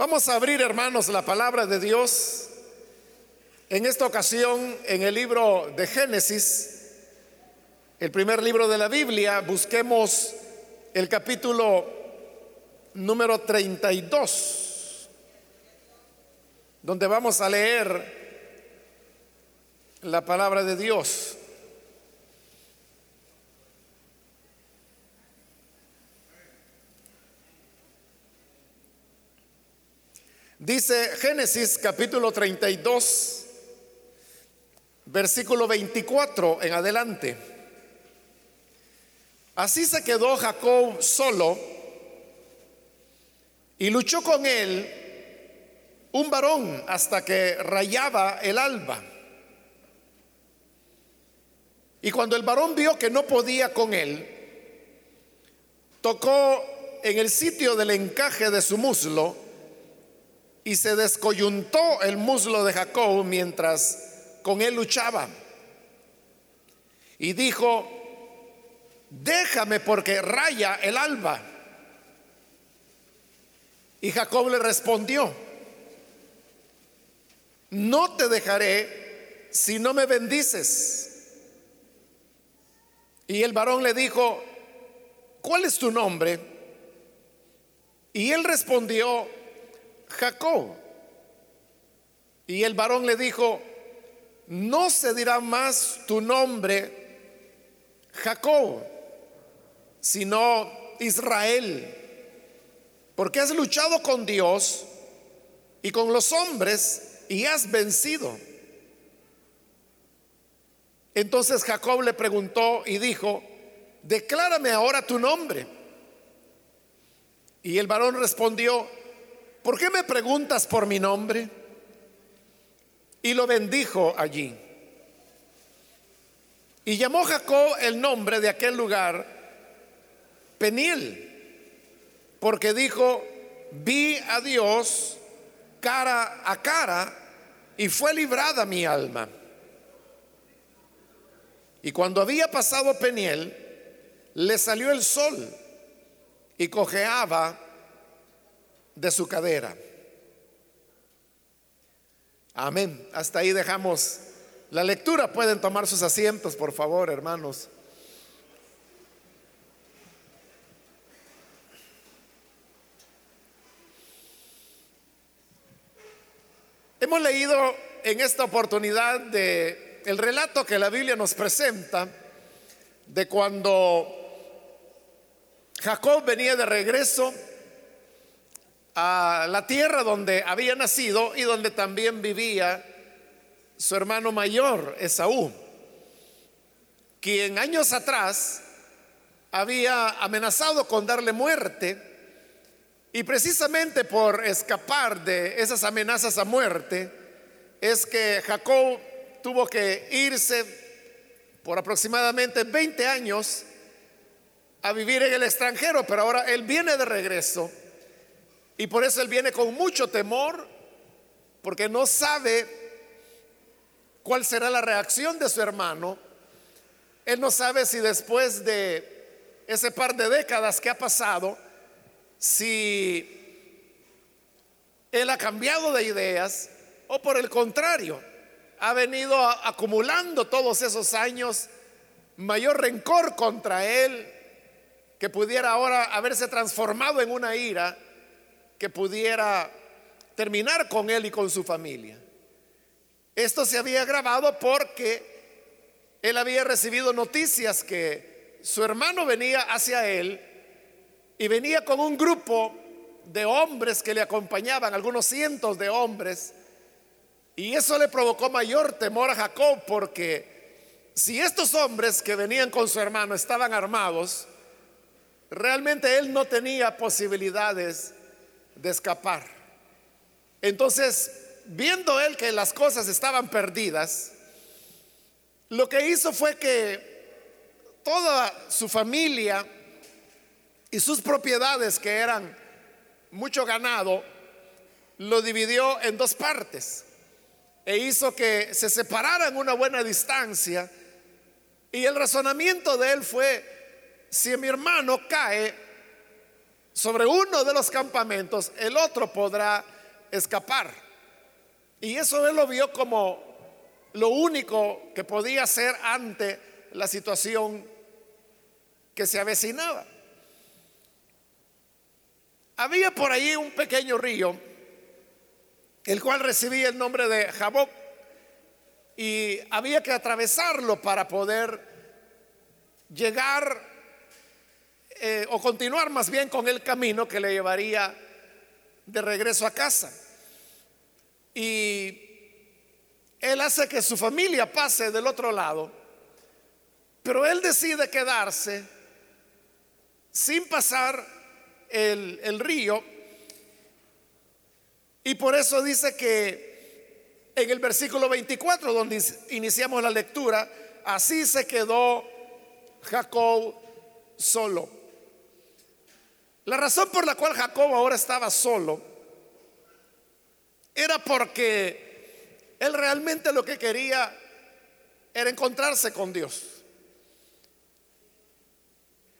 Vamos a abrir, hermanos, la palabra de Dios. En esta ocasión, en el libro de Génesis, el primer libro de la Biblia, busquemos el capítulo número 32, donde vamos a leer la palabra de Dios. Dice Génesis capítulo 32, versículo 24 en adelante. Así se quedó Jacob solo y luchó con él un varón hasta que rayaba el alba. Y cuando el varón vio que no podía con él, tocó en el sitio del encaje de su muslo, y se descoyuntó el muslo de Jacob mientras con él luchaba. Y dijo, déjame porque raya el alba. Y Jacob le respondió, no te dejaré si no me bendices. Y el varón le dijo, ¿cuál es tu nombre? Y él respondió, Jacob. Y el varón le dijo, no se dirá más tu nombre Jacob, sino Israel, porque has luchado con Dios y con los hombres y has vencido. Entonces Jacob le preguntó y dijo, declárame ahora tu nombre. Y el varón respondió, ¿por qué me preguntas por mi nombre? Y lo bendijo allí. Y llamó Jacob el nombre de aquel lugar Peniel, porque dijo, vi a Dios cara a cara y fue librada mi alma. Y cuando había pasado Peniel, le salió el sol y cojeaba de su cadera. Amén. Hasta ahí dejamos la lectura. Pueden tomar sus asientos, por favor, hermanos. Hemos leído en esta oportunidad el relato que la Biblia nos presenta de cuando Jacob venía de regreso a la tierra donde había nacido y donde también vivía su hermano mayor, Esaú, quien años atrás había amenazado con darle muerte y precisamente por escapar de esas amenazas a muerte es que Jacob tuvo que irse por aproximadamente 20 años a vivir en el extranjero, pero ahora él viene de regreso y por eso él viene con mucho temor, porque no sabe cuál será la reacción de su hermano. Él no sabe si después de ese par de décadas que ha pasado, si él ha cambiado de ideas o por el contrario, ha venido acumulando todos esos años mayor rencor contra él que pudiera ahora haberse transformado en una ira que pudiera terminar con él y con su familia. Esto se había grabado porque él había recibido noticias que su hermano venía hacia él y venía con un grupo de hombres que le acompañaban, algunos cientos de hombres, y eso le provocó mayor temor a Jacob porque si estos hombres que venían con su hermano estaban armados, realmente él no tenía posibilidades de escapar. Entonces, viendo él que las cosas estaban perdidas, lo que hizo fue que toda su familia y sus propiedades, que eran mucho ganado, lo dividió en dos partes e hizo que se separaran una buena distancia. Y el razonamiento de él fue, si mi hermano cae, sobre uno de los campamentos, el otro podrá escapar. Y eso él lo vio como lo único que podía hacer ante la situación que se avecinaba. Había por ahí un pequeño río, el cual recibía el nombre de Jabob, y había que atravesarlo para poder llegar eh, o continuar más bien con el camino que le llevaría de regreso a casa. Y él hace que su familia pase del otro lado, pero él decide quedarse sin pasar el, el río. Y por eso dice que en el versículo 24, donde iniciamos la lectura, así se quedó Jacob solo. La razón por la cual Jacob ahora estaba solo era porque él realmente lo que quería era encontrarse con Dios.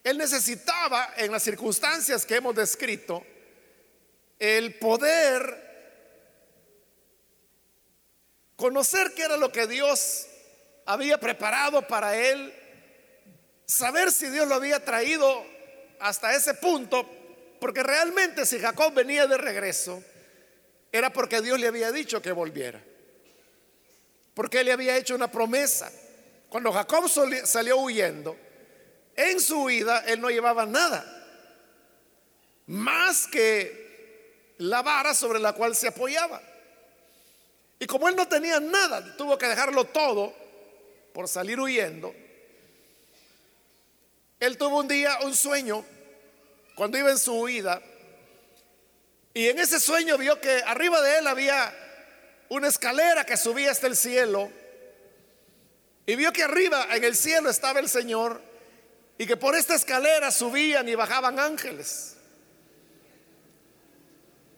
Él necesitaba, en las circunstancias que hemos descrito, el poder conocer qué era lo que Dios había preparado para él, saber si Dios lo había traído hasta ese punto, porque realmente si Jacob venía de regreso, era porque Dios le había dicho que volviera. Porque le había hecho una promesa. Cuando Jacob salió huyendo, en su huida él no llevaba nada más que la vara sobre la cual se apoyaba. Y como él no tenía nada, tuvo que dejarlo todo por salir huyendo. Él tuvo un día un sueño cuando iba en su huida y en ese sueño vio que arriba de él había una escalera que subía hasta el cielo. Y vio que arriba en el cielo estaba el Señor y que por esta escalera subían y bajaban ángeles.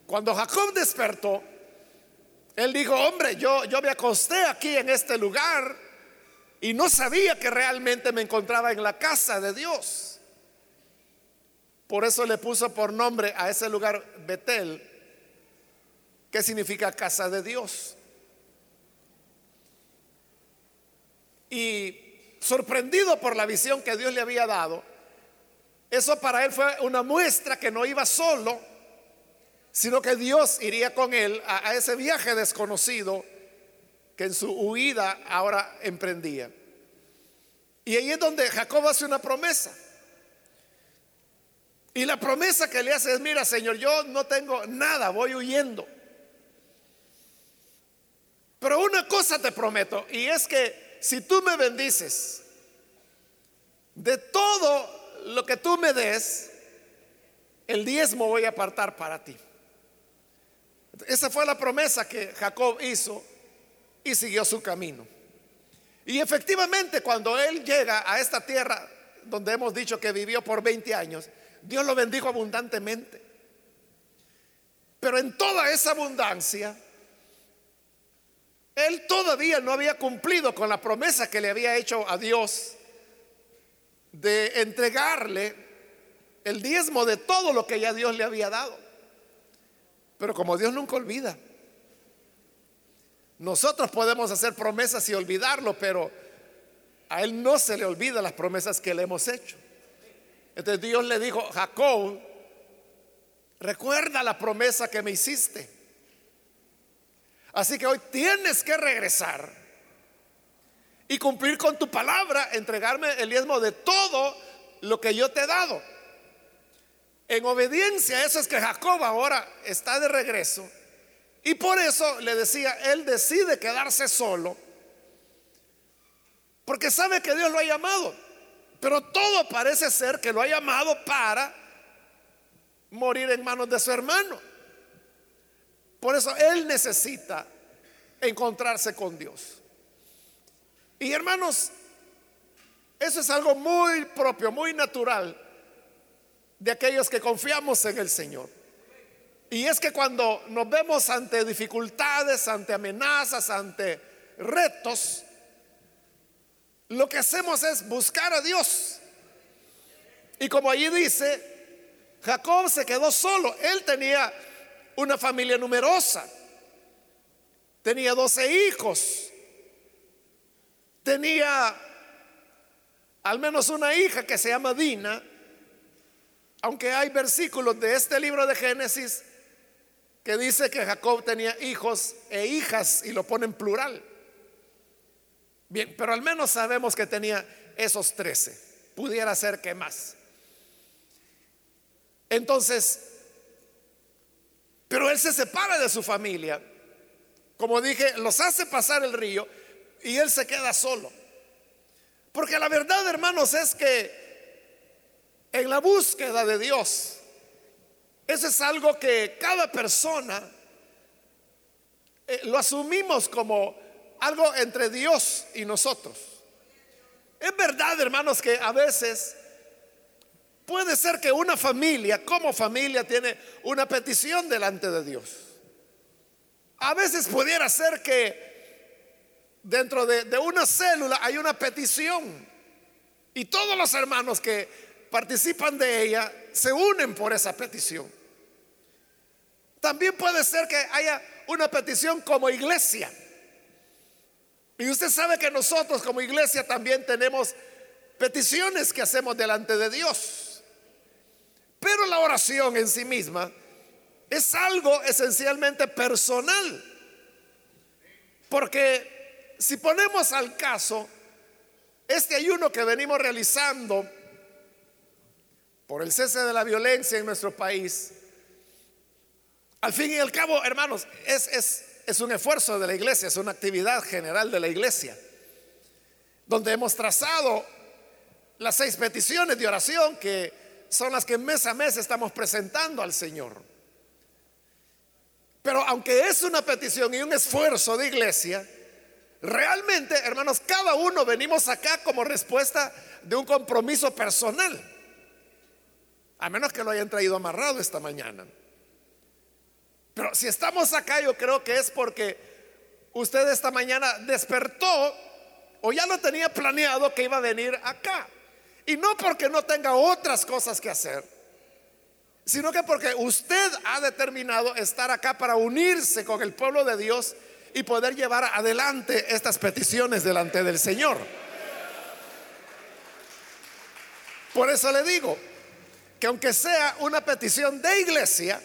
Cuando Jacob despertó, él dijo, hombre, yo, yo me acosté aquí en este lugar y no sabía que realmente me encontraba en la casa de Dios. Por eso le puso por nombre a ese lugar Betel, que significa casa de Dios. Y sorprendido por la visión que Dios le había dado, eso para él fue una muestra que no iba solo, sino que Dios iría con él a, a ese viaje desconocido en su huida ahora emprendía. Y ahí es donde Jacob hace una promesa. Y la promesa que le hace es, mira Señor, yo no tengo nada, voy huyendo. Pero una cosa te prometo, y es que si tú me bendices, de todo lo que tú me des, el diezmo voy a apartar para ti. Esa fue la promesa que Jacob hizo y siguió su camino. Y efectivamente cuando él llega a esta tierra donde hemos dicho que vivió por 20 años, Dios lo bendijo abundantemente. Pero en toda esa abundancia, él todavía no había cumplido con la promesa que le había hecho a Dios de entregarle el diezmo de todo lo que ya Dios le había dado. Pero como Dios nunca olvida, nosotros podemos hacer promesas y olvidarlo, pero a Él no se le olvida las promesas que le hemos hecho. Entonces Dios le dijo, Jacob, recuerda la promesa que me hiciste. Así que hoy tienes que regresar y cumplir con tu palabra, entregarme el diezmo de todo lo que yo te he dado. En obediencia a eso es que Jacob ahora está de regreso. Y por eso le decía, él decide quedarse solo, porque sabe que Dios lo ha llamado. Pero todo parece ser que lo ha llamado para morir en manos de su hermano. Por eso él necesita encontrarse con Dios. Y hermanos, eso es algo muy propio, muy natural de aquellos que confiamos en el Señor. Y es que cuando nos vemos ante dificultades, ante amenazas, ante retos, lo que hacemos es buscar a Dios. Y como allí dice, Jacob se quedó solo. Él tenía una familia numerosa. Tenía doce hijos. Tenía al menos una hija que se llama Dina. Aunque hay versículos de este libro de Génesis que dice que Jacob tenía hijos e hijas y lo pone en plural. Bien, pero al menos sabemos que tenía esos trece. Pudiera ser que más. Entonces, pero él se separa de su familia. Como dije, los hace pasar el río y él se queda solo. Porque la verdad, hermanos, es que en la búsqueda de Dios, eso es algo que cada persona eh, lo asumimos como algo entre Dios y nosotros. Es verdad, hermanos, que a veces Puede ser que una familia, como familia, tiene una petición delante de Dios. A veces pudiera ser que dentro de, una célula hay una petición y todos los hermanos que participan de ella se unen por esa petición. También puede ser que haya una petición como iglesia. Y usted sabe que nosotros como iglesia también tenemos peticiones que hacemos delante de Dios. Pero la oración en sí misma es algo esencialmente personal. Porque si ponemos al caso este ayuno que venimos realizando por el cese de la violencia en nuestro país, al fin y al cabo, hermanos, es, es, es un esfuerzo de la iglesia, es una actividad general de la iglesia, donde hemos trazado las seis peticiones de oración que son las que mes a mes estamos presentando al Señor. Pero aunque es una petición y un esfuerzo de iglesia, realmente, hermanos, cada uno venimos acá como respuesta de un compromiso personal. A menos que lo hayan traído amarrado esta mañana. Pero si estamos acá, yo creo que es porque usted esta mañana despertó o ya lo tenía planeado que iba a venir acá. Y no porque no tenga otras cosas que hacer, sino que porque usted ha determinado estar acá para unirse con el pueblo de Dios y poder llevar adelante estas peticiones delante del Señor. Por eso le digo que aunque sea una petición de iglesia,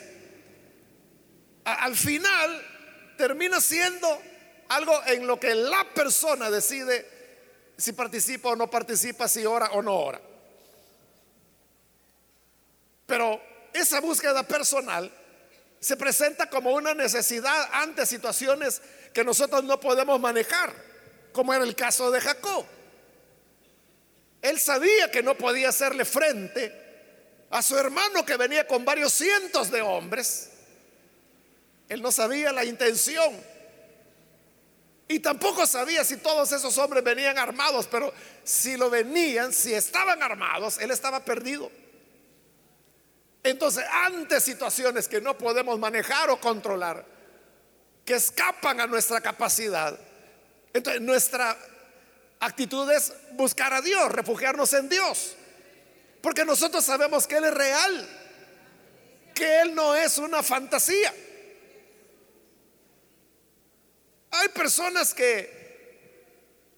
al final termina siendo algo en lo que la persona decide si participa o no participa, si ora o no ora. Pero esa búsqueda personal se presenta como una necesidad ante situaciones que nosotros no podemos manejar, como era el caso de Jacob. Él sabía que no podía hacerle frente a su hermano que venía con varios cientos de hombres. Él no sabía la intención y tampoco sabía si todos esos hombres venían armados, pero si lo venían, si estaban armados, él estaba perdido. Entonces, ante situaciones que no podemos manejar o controlar, que escapan a nuestra capacidad, entonces nuestra actitud es buscar a Dios, refugiarnos en Dios, porque nosotros sabemos que Él es real, que Él no es una fantasía. Hay personas que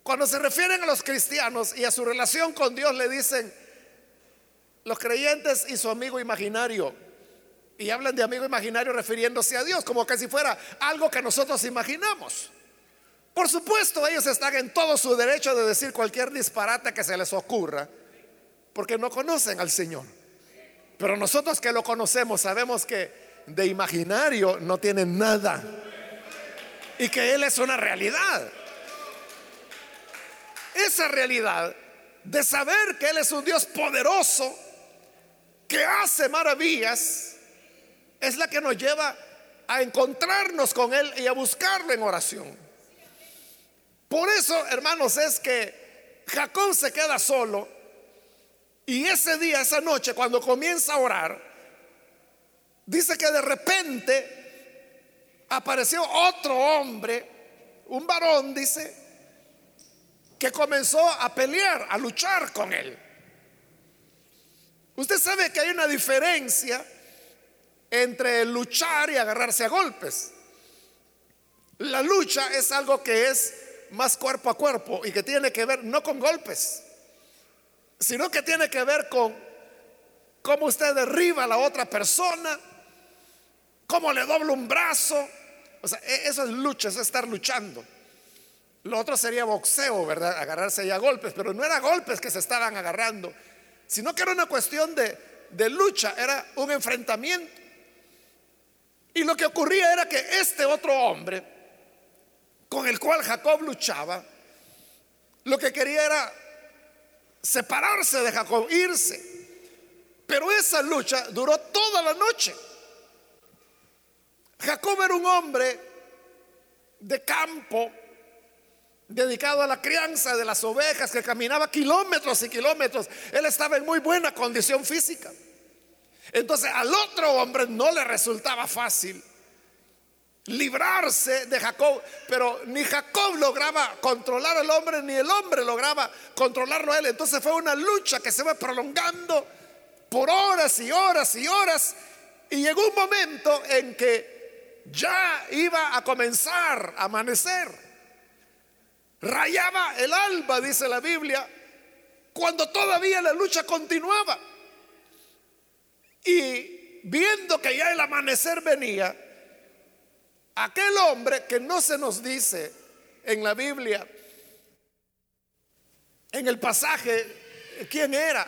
cuando se refieren a los cristianos y a su relación con Dios le dicen los creyentes y su amigo imaginario. Y hablan de amigo imaginario refiriéndose a Dios, como que si fuera algo que nosotros imaginamos. Por supuesto, ellos están en todo su derecho de decir cualquier disparate que se les ocurra, porque no conocen al Señor. Pero nosotros que lo conocemos sabemos que de imaginario no tienen nada y que Él es una realidad. Esa realidad de saber que Él es un Dios poderoso, que hace maravillas, es la que nos lleva a encontrarnos con Él y a buscarlo en oración. Por eso, hermanos, es que Jacob se queda solo y ese día, esa noche, cuando comienza a orar, dice que de repente apareció otro hombre, un varón, dice, que comenzó a pelear, a luchar con él. Usted sabe que hay una diferencia entre luchar y agarrarse a golpes. La lucha es algo que es más cuerpo a cuerpo y que tiene que ver no con golpes, sino que tiene que ver con cómo usted derriba a la otra persona, cómo le dobla un brazo. O sea, e-, eso es lucha, eso es estar luchando. Lo otro sería boxeo, ¿verdad? Agarrarse ya a golpes, pero no era golpes que se estaban agarrando, sino que era una cuestión de, de lucha, era un enfrentamiento. Y lo que ocurría era que este otro hombre, con el cual Jacob luchaba, lo que quería era separarse de Jacob, irse. Pero esa lucha duró toda la noche. Jacob era un hombre de campo, dedicado a la crianza de las ovejas, que caminaba kilómetros y kilómetros. Él estaba en muy buena condición física. Entonces al otro hombre no le resultaba fácil librarse de Jacob, pero ni Jacob lograba controlar al hombre, ni el hombre lograba controlarlo a él. Entonces fue una lucha que se va prolongando por horas y horas y horas, y llegó un momento en que ya iba a comenzar a amanecer. Rayaba el alba, dice la Biblia, cuando todavía la lucha continuaba. Y viendo que ya el amanecer venía, aquel hombre que no se nos dice en la Biblia, en el pasaje, quién era.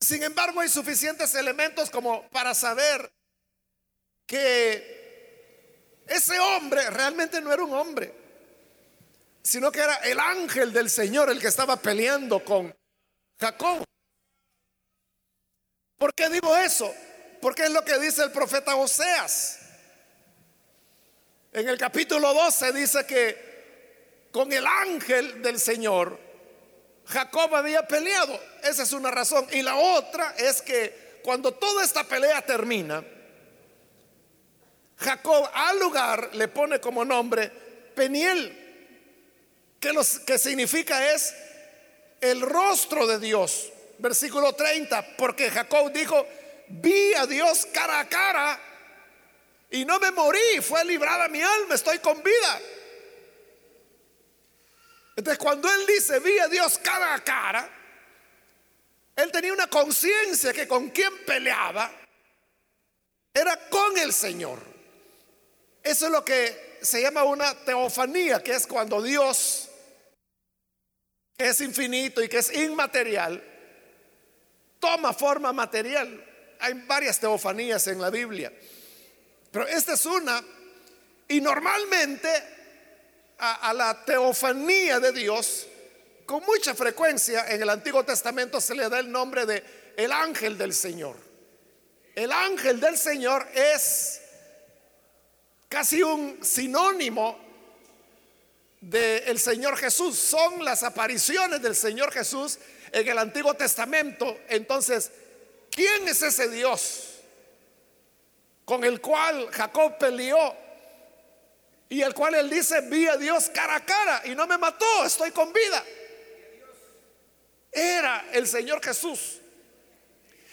Sin embargo, hay suficientes elementos como para saber que ese hombre realmente no era un hombre, sino que era el ángel del Señor el que estaba peleando con Jacob. ¿Por qué digo eso? Porque es lo que dice el profeta Oseas. En el capítulo 12 dice que con el ángel del Señor Jacob había peleado. Esa es una razón. Y la otra es que cuando toda esta pelea termina, Jacob al lugar le pone como nombre Peniel, que, los, que significa es el rostro de Dios. Versículo 30, porque Jacob dijo, vi a Dios cara a cara y no me morí, fue librada mi alma, estoy con vida. Entonces cuando él dice, vi a Dios cara a cara, él tenía una conciencia que con quien peleaba era con el Señor. Eso es lo que se llama una teofanía, que es cuando Dios, que es infinito y que es inmaterial, toma forma material. Hay varias teofanías en la Biblia, pero esta es una. Y normalmente a, la teofanía de Dios, con mucha frecuencia en el Antiguo Testamento se le da el nombre de el ángel del Señor. El ángel del Señor es casi un sinónimo del Señor Jesús. Son las apariciones del Señor Jesús en el Antiguo Testamento. Entonces, ¿quién es ese Dios con el cual Jacob peleó? Y el cual él dice, vi a Dios cara a cara y no me mató, estoy con vida. Era el Señor Jesús.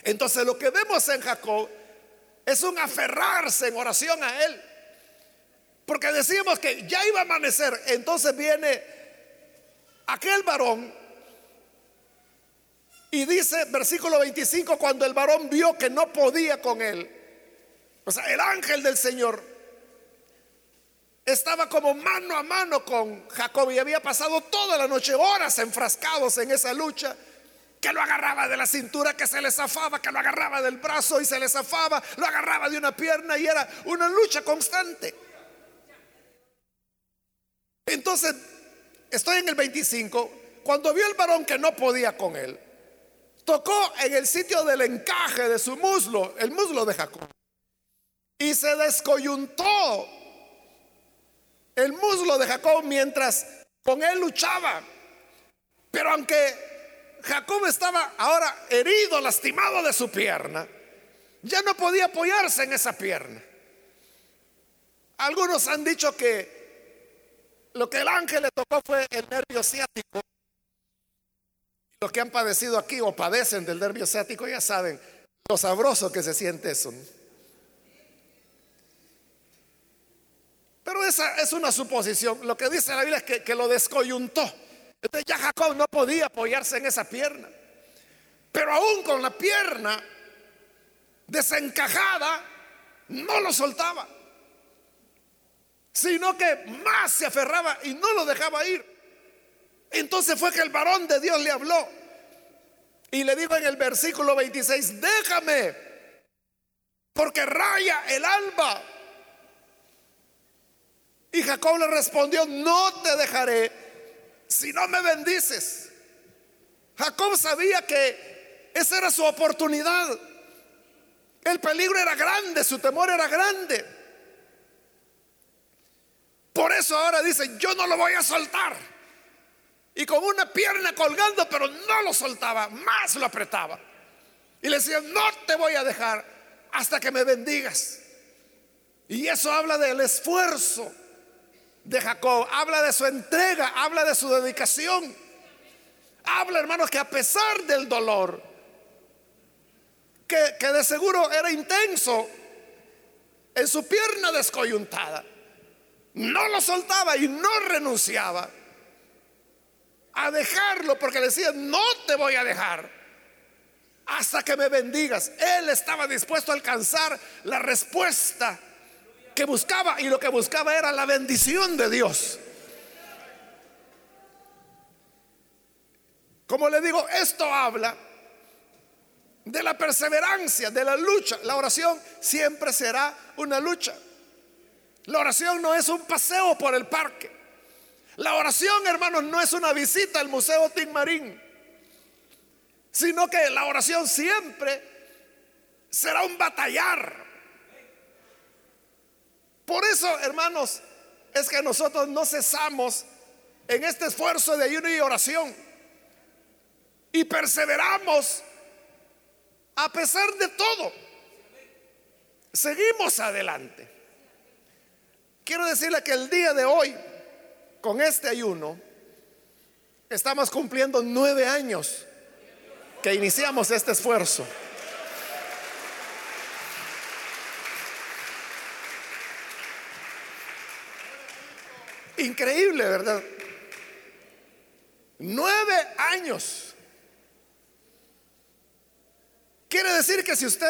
Entonces lo que vemos en Jacob es un aferrarse en oración a Él. Porque decimos que ya iba a amanecer, entonces viene aquel varón y dice, versículo 25, cuando el varón vio que no podía con él, o sea, el ángel del Señor estaba como mano a mano con Jacob y había pasado toda la noche, horas enfrascados en esa lucha, que lo agarraba de la cintura, que se le zafaba, que lo agarraba del brazo y se le zafaba, lo agarraba de una pierna y era una lucha constante. Entonces, estoy en el 25, cuando vio el varón que no podía con él, tocó en el sitio del encaje de su muslo, el muslo de Jacob, y se descoyuntó el muslo de Jacob mientras con él luchaba. Pero aunque Jacob estaba ahora herido, lastimado de su pierna, ya no podía apoyarse en esa pierna. Algunos han dicho que lo que el ángel le tocó fue el nervio ciático Los que han padecido aquí o padecen del nervio ciático ya saben lo sabroso que se siente eso. Pero esa es una suposición. Lo que dice la Biblia es que, lo descoyuntó. Entonces ya Jacob no podía apoyarse en esa pierna. Pero aún con la pierna desencajada, no lo soltaba, sino que más se aferraba y no lo dejaba ir. Entonces fue que el varón de Dios le habló y le dijo en el versículo 26, déjame, porque raya el alba. Y Jacob le respondió, no te dejaré si no me bendices. Jacob sabía que esa era su oportunidad. El peligro era grande, su temor era grande. Por eso ahora dice, yo no lo voy a soltar. Y con una pierna colgando, pero no lo soltaba, más lo apretaba. Y le decía, no te voy a dejar hasta que me bendigas. Y eso habla del esfuerzo de Jacob, habla de su entrega, habla de su dedicación. Habla, hermanos, que a pesar del dolor, que, que de seguro era intenso en su pierna descoyuntada, no lo soltaba y no renunciaba a dejarlo porque decía, no te voy a dejar hasta que me bendigas. Él estaba dispuesto a alcanzar la respuesta que buscaba y lo que buscaba era la bendición de Dios. Como le digo, esto habla de la perseverancia, de la lucha. La oración siempre será una lucha. La oración no es un paseo por el parque. La oración, hermanos, no es una visita al Museo Tinmarín, sino que la oración siempre será un batallar. Por eso, hermanos, es que nosotros no cesamos en este esfuerzo de ayuno y oración y perseveramos a pesar de todo. Seguimos adelante. Quiero decirle que el día de hoy, con este ayuno, estamos cumpliendo nueve años que iniciamos este esfuerzo. Increíble, ¿verdad? Nueve años. Quiere decir que si usted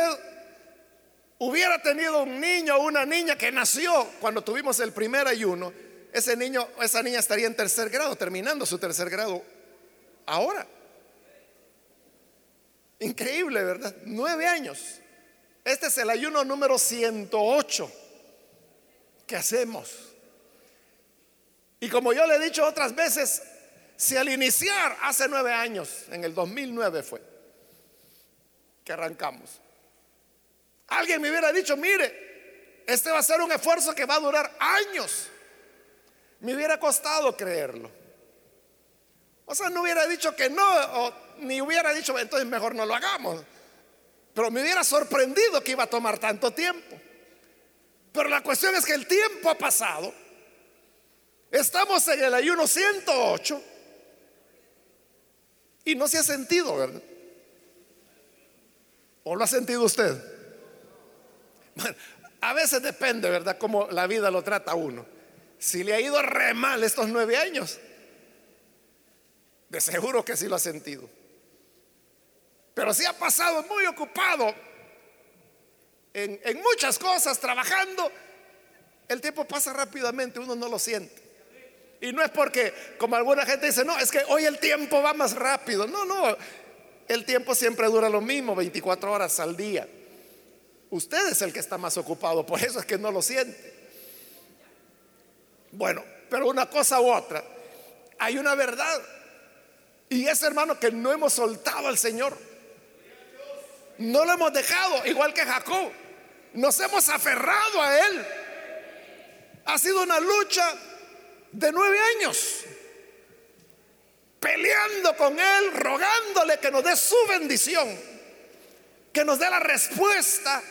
hubiera tenido un niño o una niña que nació cuando tuvimos el primer ayuno, ese niño o esa niña estaría en tercer grado, terminando su tercer grado ahora. Increíble, ¿verdad? Nueve años. Este es el ayuno número 108 que hacemos. Y como yo le he dicho otras veces, si al iniciar hace nueve años, en el 2009 fue, que arrancamos, alguien me hubiera dicho, mire, este va a ser un esfuerzo que va a durar años, me hubiera costado creerlo. O sea, no hubiera dicho que no, ni hubiera dicho, entonces mejor no lo hagamos. Pero me hubiera sorprendido que iba a tomar tanto tiempo. Pero la cuestión es que el tiempo ha pasado. Estamos en el ayuno 108 y no se ha sentido, ¿verdad? ¿O lo ha sentido usted? a veces depende, ¿verdad? Cómo la vida lo trata a uno. Si le ha ido re mal estos nueve años, de seguro que sí lo ha sentido. Pero si ha pasado muy ocupado en, en muchas cosas, trabajando, el tiempo pasa rápidamente, uno no lo siente. Y no es porque, como alguna gente dice, no, es que hoy el tiempo va más rápido. No, no, el tiempo siempre dura lo mismo, 24 horas al día. Usted es el que está más ocupado, por eso es que no lo siente. Bueno, pero una cosa u otra, hay una verdad. Y es, hermano, que no hemos soltado al Señor. No lo hemos dejado, igual que Jacob. Nos hemos aferrado a Él. Ha sido una lucha de nueve años, peleando con Él, rogándole que nos dé su bendición, que nos dé la respuesta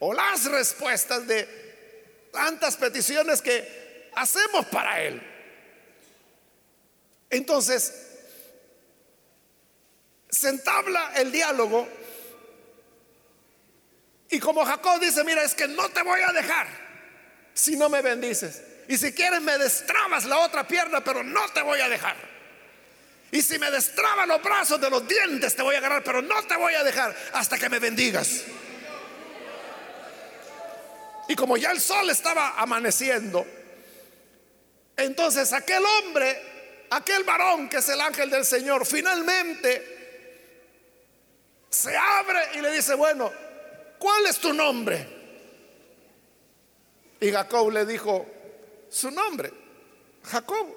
o las respuestas de tantas peticiones que hacemos para Él. Entonces, se entabla el diálogo y como Jacob dice, mira, es que no te voy a dejar si no me bendices. Y si quieres me destrabas la otra pierna, pero no te voy a dejar. Y si me destrabas los brazos de los dientes, te voy a agarrar, pero no te voy a dejar hasta que me bendigas. Y como ya el sol estaba amaneciendo, entonces aquel hombre, aquel varón que es el ángel del Señor, finalmente se abre y le dice, bueno, ¿cuál es tu nombre? Y Jacob le dijo, su nombre, Jacob.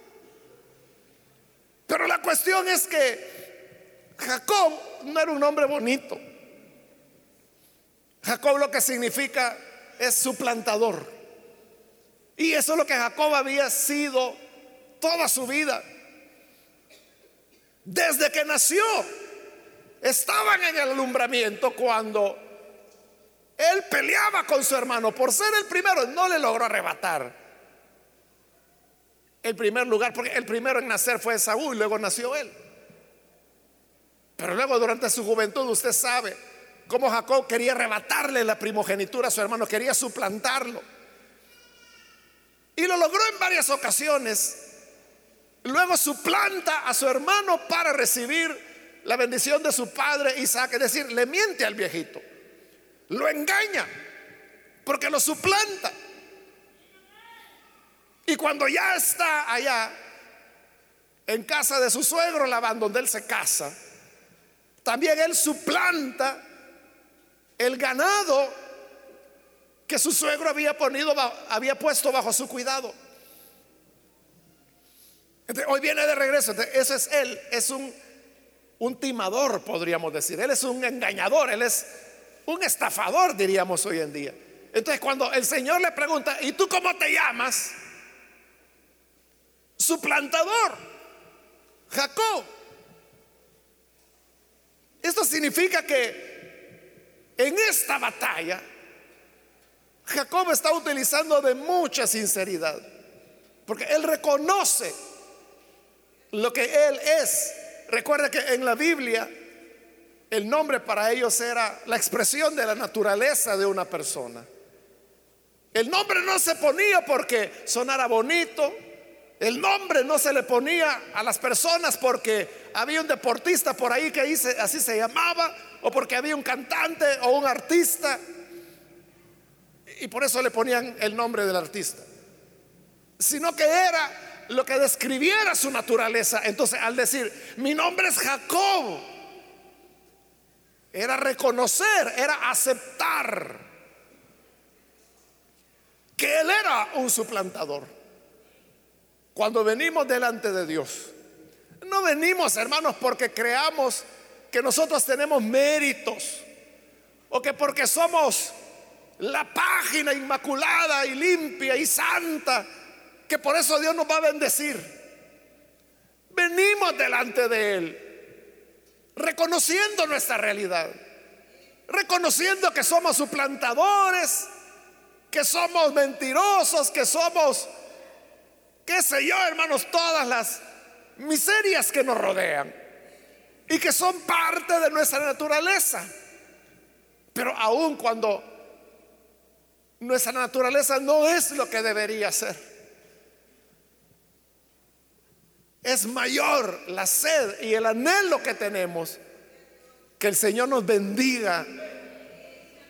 Pero la cuestión es que Jacob no era un nombre bonito. Jacob lo que significa es suplantador. Y eso es lo que Jacob había sido toda su vida. Desde que nació, estaban en el alumbramiento cuando él peleaba con su hermano por ser el primero, no le logró arrebatar el primer lugar, porque el primero en nacer fue Saúl, luego nació él. Pero luego durante su juventud usted sabe cómo Jacob quería arrebatarle la primogenitura a su hermano, quería suplantarlo. Y lo logró en varias ocasiones. Luego suplanta a su hermano para recibir la bendición de su padre Isaac, es decir, le miente al viejito, lo engaña, porque lo suplanta. Y cuando ya está allá, en casa de su suegro Labán, donde él se casa, también él suplanta el ganado que su suegro había, ponido, había puesto bajo su cuidado. hoy viene de regreso. Ese es él, es un, un timador, podríamos decir. Él es un engañador, él es un estafador, diríamos hoy en día. Entonces, cuando el Señor le pregunta, ¿y tú cómo te llamas? Suplantador, Jacob. Esto significa que en esta batalla Jacob está utilizando de mucha sinceridad, porque él reconoce lo que él es. Recuerda que en la Biblia el nombre para ellos era la expresión de la naturaleza de una persona. El nombre no se ponía porque sonara bonito, el nombre no se le ponía a las personas porque había un deportista por ahí que así se llamaba, o porque había un cantante o un artista, y por eso le ponían el nombre del artista, sino que era lo que describiera su naturaleza. Entonces, al decir, mi nombre es Jacob, era reconocer, era aceptar que él era un suplantador. Cuando venimos delante de Dios, no venimos, hermanos, porque creamos que nosotros tenemos méritos o que porque somos la página inmaculada y limpia y santa, que por eso Dios nos va a bendecir. Venimos delante de Él, reconociendo nuestra realidad, reconociendo que somos suplantadores, que somos mentirosos, que somos qué sé yo, hermanos, todas las miserias que nos rodean y que son parte de nuestra naturaleza. Pero aun cuando nuestra naturaleza no es lo que debería ser, es mayor la sed y el anhelo que tenemos que el Señor nos bendiga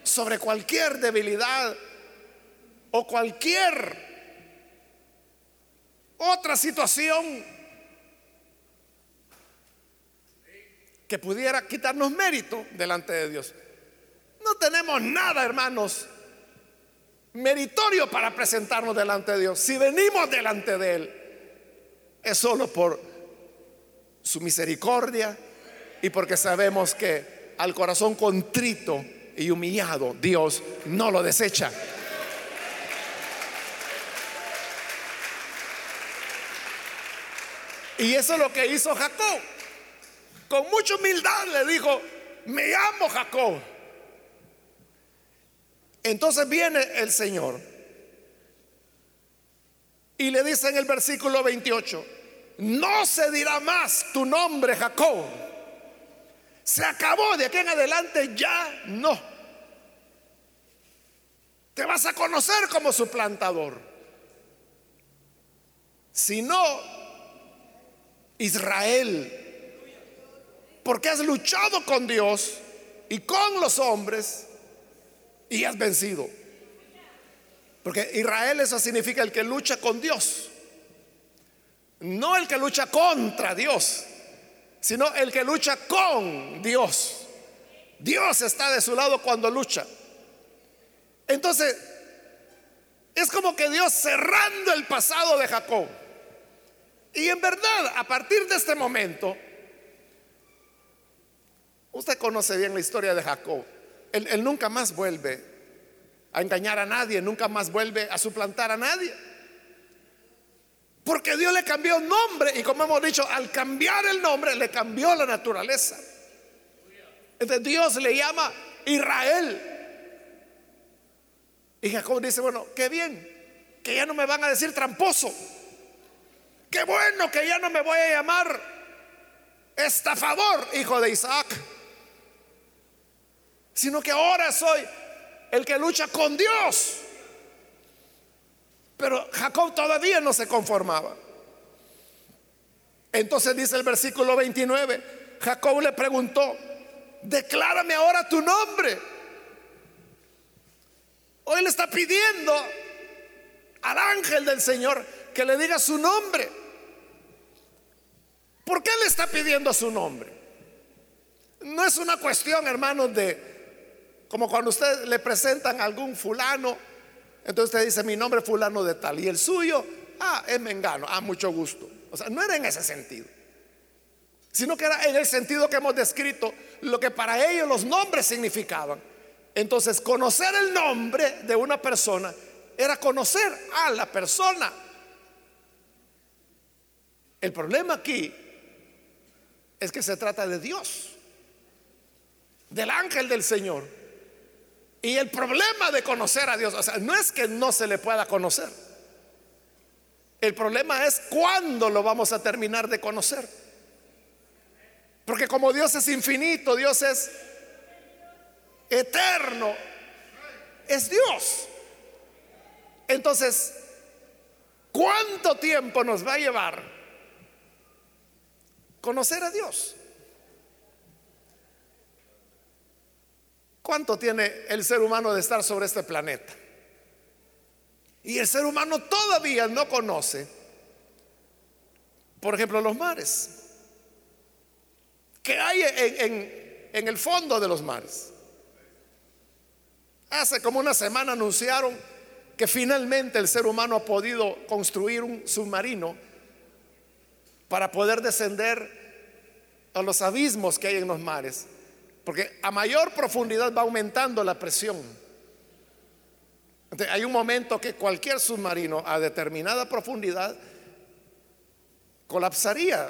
sobre cualquier debilidad o cualquier otra situación que pudiera quitarnos mérito delante de Dios. No tenemos nada, hermanos, meritorio para presentarnos delante de Dios. Si venimos delante de Él, es solo por su misericordia y porque sabemos que al corazón contrito y humillado Dios no lo desecha. Y eso es lo que hizo Jacob. Con mucha humildad le dijo, me llamo Jacob. Entonces viene el Señor y le dice en el versículo 28, no se dirá más tu nombre Jacob, Se acabó, de aquí en adelante ya no. Te vas a conocer como suplantador. Si no, Israel, porque has luchado con Dios y con los hombres y has vencido. Porque Israel eso significa el que lucha con Dios. No el que lucha contra Dios, sino el que lucha con Dios. Dios está de su lado cuando lucha. Entonces, es como que Dios cerrando el pasado de Jacob. Y en verdad, a partir de este momento, usted conoce bien la historia de Jacob. Él, nunca más vuelve a engañar a nadie, nunca más vuelve a suplantar a nadie. Porque Dios le cambió nombre y como hemos dicho, al cambiar el nombre le cambió la naturaleza. Entonces Dios le llama Israel. Y Jacob dice, bueno, qué bien, que ya no me van a decir tramposo. Qué bueno que ya no me voy a llamar estafador, hijo de Isaac. Sino que ahora soy el que lucha con Dios. Pero Jacob todavía no se conformaba. Entonces dice el versículo 29, Jacob le preguntó, declárame ahora tu nombre. Hoy le está pidiendo al ángel del Señor que le diga su nombre. ¿Por qué le está pidiendo su nombre? No es una cuestión, hermanos, de como cuando usted le presentan a algún fulano entonces usted dice, mi nombre es fulano de tal. Y el suyo, ah, es Mengano. Ah, mucho gusto. O sea, no era en ese sentido. Sino que era en el sentido que hemos descrito lo que para ellos los nombres significaban. Entonces, conocer el nombre de una persona era conocer a la persona. El problema aquí es que se trata de Dios, del ángel del Señor y el problema de conocer a Dios, o sea, no es que no se le pueda conocer. El problema es cuándo lo vamos a terminar de conocer. Porque como Dios es infinito, Dios es eterno, es Dios. Entonces, ¿cuánto tiempo nos va a llevar conocer a Dios? ¿Cuánto tiene el ser humano de estar sobre este planeta? Y el ser humano todavía no conoce, por ejemplo, los mares. ¿Qué hay en, en el fondo de los mares? Hace como una semana anunciaron que finalmente el ser humano ha podido construir un submarino para poder descender a los abismos que hay en los mares. Porque a mayor profundidad va aumentando la presión. hay un momento que cualquier submarino a determinada profundidad colapsaría,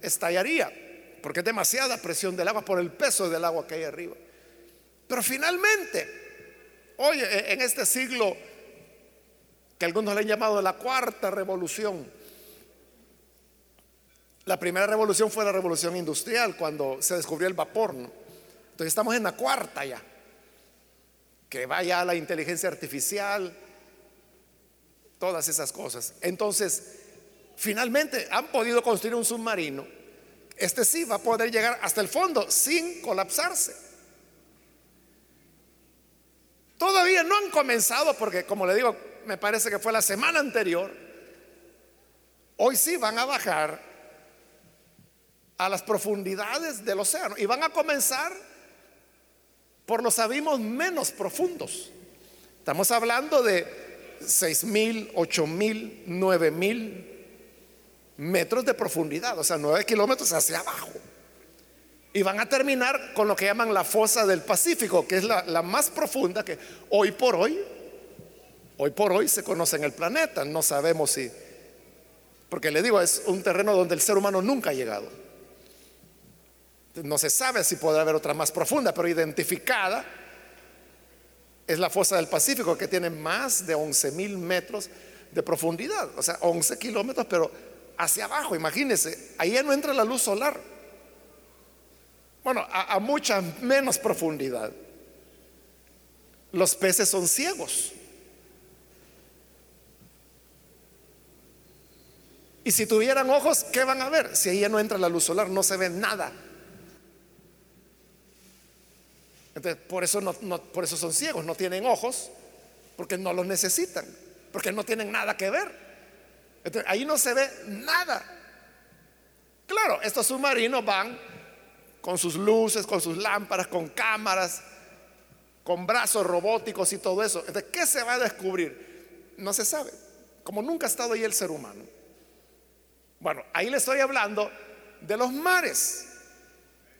estallaría, porque es demasiada presión del agua por el peso del agua que hay arriba. Pero finalmente, hoy e, en este siglo que algunos le han llamado la cuarta revolución, la primera revolución fue la revolución industrial, cuando se descubrió el vapor. Entonces estamos en la cuarta ya, que vaya la inteligencia artificial, todas esas cosas. Entonces, finalmente han podido construir un submarino. Este sí va a poder llegar hasta el fondo sin colapsarse. Todavía no han comenzado porque, como le digo, me parece que fue la semana anterior. Hoy sí van a bajar a las profundidades del océano y van a comenzar por los abismos menos profundos. Estamos hablando de seis mil, ocho mil, nueve mil metros de profundidad, o sea, nueve kilómetros hacia abajo. Y van a terminar con lo que llaman la fosa del Pacífico, que es la, la más profunda que hoy por hoy, hoy por hoy se conoce en el planeta. No sabemos si, porque le digo, es un terreno donde el ser humano nunca ha llegado. No se sabe si podrá haber otra más profunda, pero identificada es la fosa del Pacífico que tiene más de 11 mil metros de profundidad, o sea, 11 kilómetros, pero hacia abajo, imagínense, ahí ya no entra la luz solar. Bueno, a, a mucha menos profundidad. Los peces son ciegos. Y si tuvieran ojos, ¿qué van a ver? Si ahí ya no entra la luz solar, no se ve nada. Entonces, por eso, no, por eso son ciegos, no tienen ojos, porque no los necesitan, porque no tienen nada que ver. Entonces, ahí no se ve nada. Claro, estos submarinos van con sus luces, con sus lámparas, con cámaras, con brazos robóticos y todo eso. Entonces, ¿qué se va a descubrir? No se sabe, como nunca ha estado ahí el ser humano. Bueno, ahí le estoy hablando de los mares,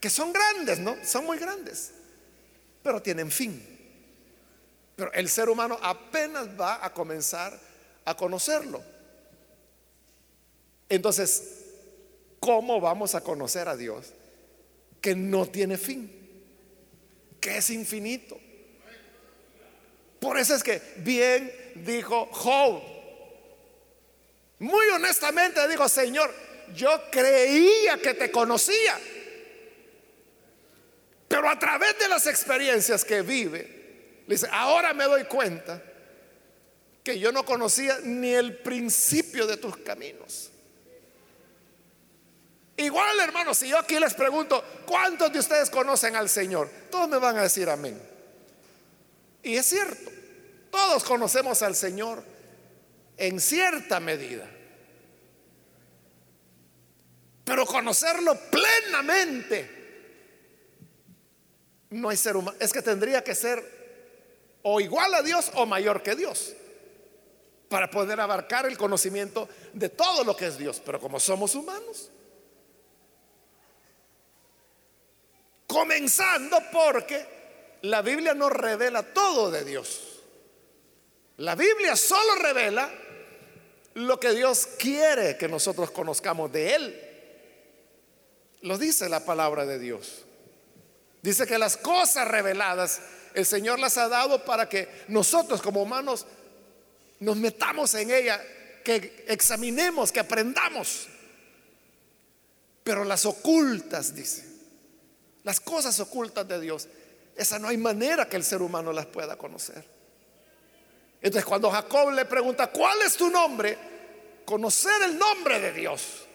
que son grandes, ¿no? Son muy grandes, pero tienen fin. Pero el ser humano apenas va a comenzar a conocerlo. Entonces, ¿cómo vamos a conocer a Dios que no tiene fin? Que es infinito. Por eso es que bien dijo Job muy honestamente digo, Señor, yo creía que te conocía. Pero a través de las experiencias que vive, dice, ahora me doy cuenta que yo no conocía ni el principio de tus caminos. Igual, hermanos, si yo aquí les pregunto, ¿cuántos de ustedes conocen al Señor? Todos me van a decir amén. Y es cierto, todos conocemos al Señor en cierta medida. Pero conocerlo plenamente no hay ser humano. Es que tendría que ser o igual a Dios o mayor que Dios para poder abarcar el conocimiento de todo lo que es Dios. Pero como somos humanos, comenzando porque la Biblia no revela todo de Dios. La Biblia solo revela lo que Dios quiere que nosotros conozcamos de Él. Lo dice la palabra de Dios. Dice que las cosas reveladas el Señor las ha dado para que nosotros como humanos nos metamos en ella, que examinemos, que aprendamos. Pero las ocultas, dice, las cosas ocultas de Dios, esa no hay manera que el ser humano las pueda conocer. Entonces cuando Jacob le pregunta, ¿cuál es tu nombre? Conocer el nombre de Dios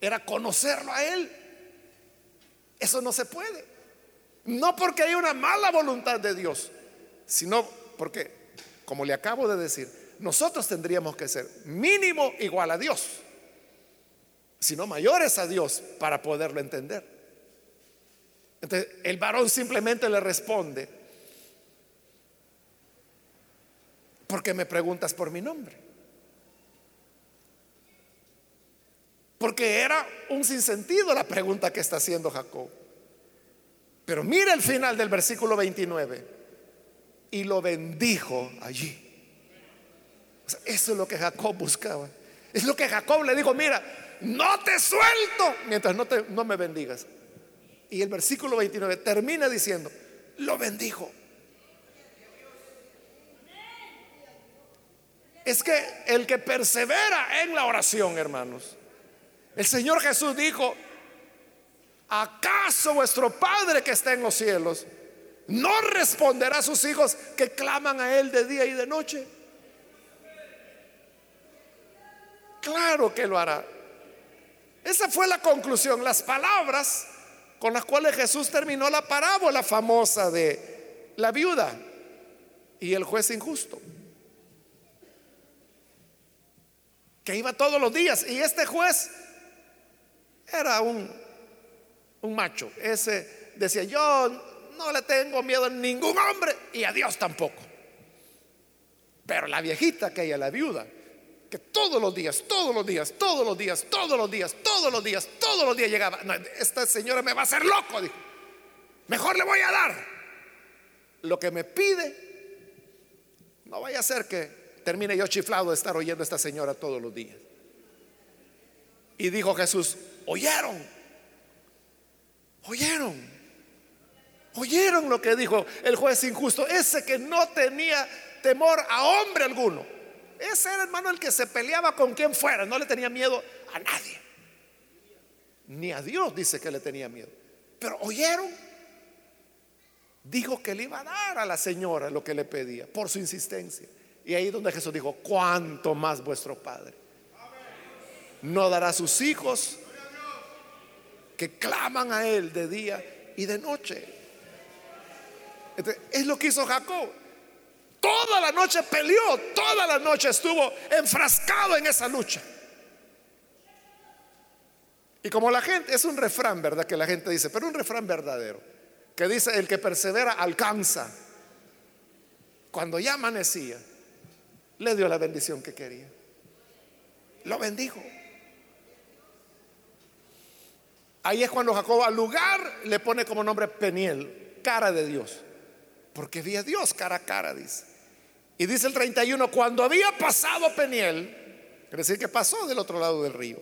era conocerlo a Él. Eso no se puede. No porque hay una mala voluntad de Dios, sino porque, como le acabo de decir, nosotros tendríamos que ser mínimo igual a Dios, sino mayores a Dios para poderlo entender. Entonces, el varón simplemente le responde, porque me preguntas por mi nombre? Porque era un sinsentido la pregunta que está haciendo Jacob. Pero mira el final del versículo 29. Y lo bendijo allí. eso es lo que Jacob buscaba. Es lo que Jacob le dijo, mira, no te suelto mientras no, no me bendigas. Y el versículo 29 termina diciendo, lo bendijo. Es que el que persevera en la oración, hermanos, el Señor Jesús dijo, ¿acaso vuestro Padre que está en los cielos no responderá a sus hijos que claman a Él de día y de noche? Claro que lo hará. Esa fue la conclusión, las palabras con las cuales Jesús terminó la parábola famosa de la viuda y el juez injusto. Que iba todos los días y este juez era un, un macho. Ese decía, yo no le tengo miedo a ningún hombre y a Dios tampoco. Pero la viejita, que ella, la viuda, que todos los días, todos los días, todos los días, todos los días, todos los días, todos los días llegaba. esta señora me va a hacer loco, dijo. Mejor le voy a dar lo que me pide. No vaya a ser que termine yo chiflado de estar oyendo a esta señora todos los días. Y dijo Jesús, oyeron, oyeron, oyeron lo que dijo el juez injusto, ese que no tenía temor a hombre alguno. Ese era hermano el que se peleaba con quien fuera, no le tenía miedo a nadie. Ni a Dios dice que le tenía miedo. Pero oyeron, dijo que le iba a dar a la señora lo que le pedía por su insistencia. Y ahí donde Jesús dijo, cuánto más vuestro Padre no dará a sus hijos que claman a Él de día y de noche. es lo que hizo Jacob. Toda la noche peleó, toda la noche estuvo enfrascado en esa lucha. Y como la gente, es un refrán, ¿verdad? Que la gente dice, pero un refrán verdadero, que dice, el que persevera alcanza. Cuando ya amanecía, le dio la bendición que quería. Lo bendijo. Ahí es cuando Jacob al lugar le pone como nombre Peniel, cara de Dios. Porque vi a Dios cara a cara, dice. Y dice el 31, cuando había pasado Peniel, quiere decir que pasó del otro lado del río,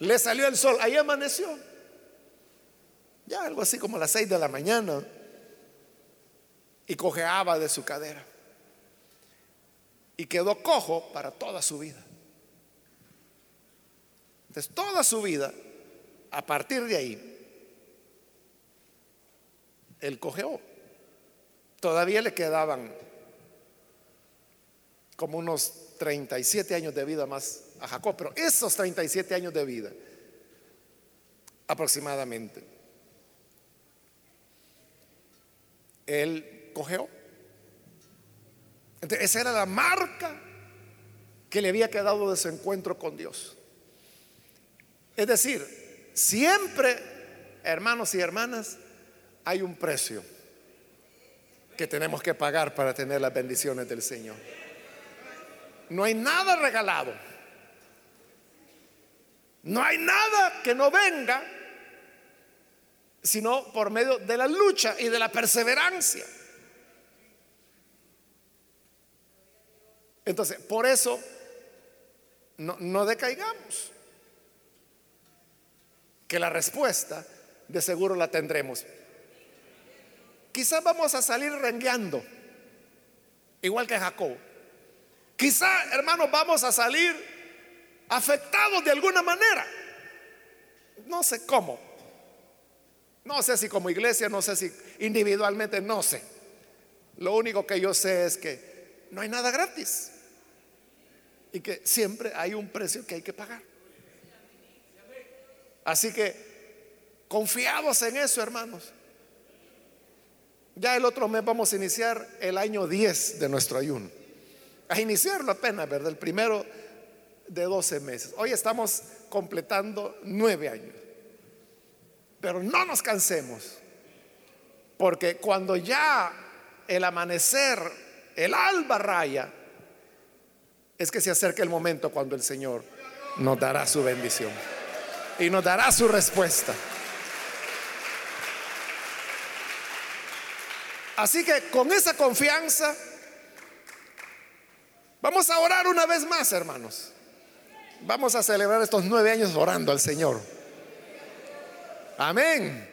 le salió el sol, ahí amaneció. Ya algo así como las 6 de la mañana. Y cojeaba de su cadera y quedó cojo para toda su vida. Entonces, toda su vida, a partir de ahí, él cojeó. Todavía le quedaban como unos 37 años de vida más a Jacob, pero esos 37 años de vida, aproximadamente, él cojeó esa era la marca que le había quedado de su encuentro con Dios. Es decir, siempre, hermanos y hermanas, hay un precio que tenemos que pagar para tener las bendiciones del Señor. No hay nada regalado. No hay nada que no venga sino por medio de la lucha y de la perseverancia. Entonces, por eso no, decaigamos. Que la respuesta de seguro la tendremos. Quizás vamos a salir rengueando, igual que Jacob. Quizá, hermanos, vamos a salir afectados de alguna manera. No sé cómo. No sé si como iglesia, no sé si individualmente, no sé. Lo único que yo sé es que no hay nada gratis y que siempre hay un precio que hay que pagar. Así que confiados en eso, hermanos. Ya el otro mes vamos a iniciar el año 10 de nuestro ayuno. A iniciarlo apenas, ¿verdad? El primero de 12 meses. Hoy estamos completando nueve años. Pero no nos cansemos. Porque cuando ya el amanecer, el alba raya, es que se acerca el momento cuando el Señor nos dará su bendición y nos dará su respuesta. Así que con esa confianza, vamos a orar una vez más, hermanos. Vamos a celebrar estos nueve años orando al Señor. Amén.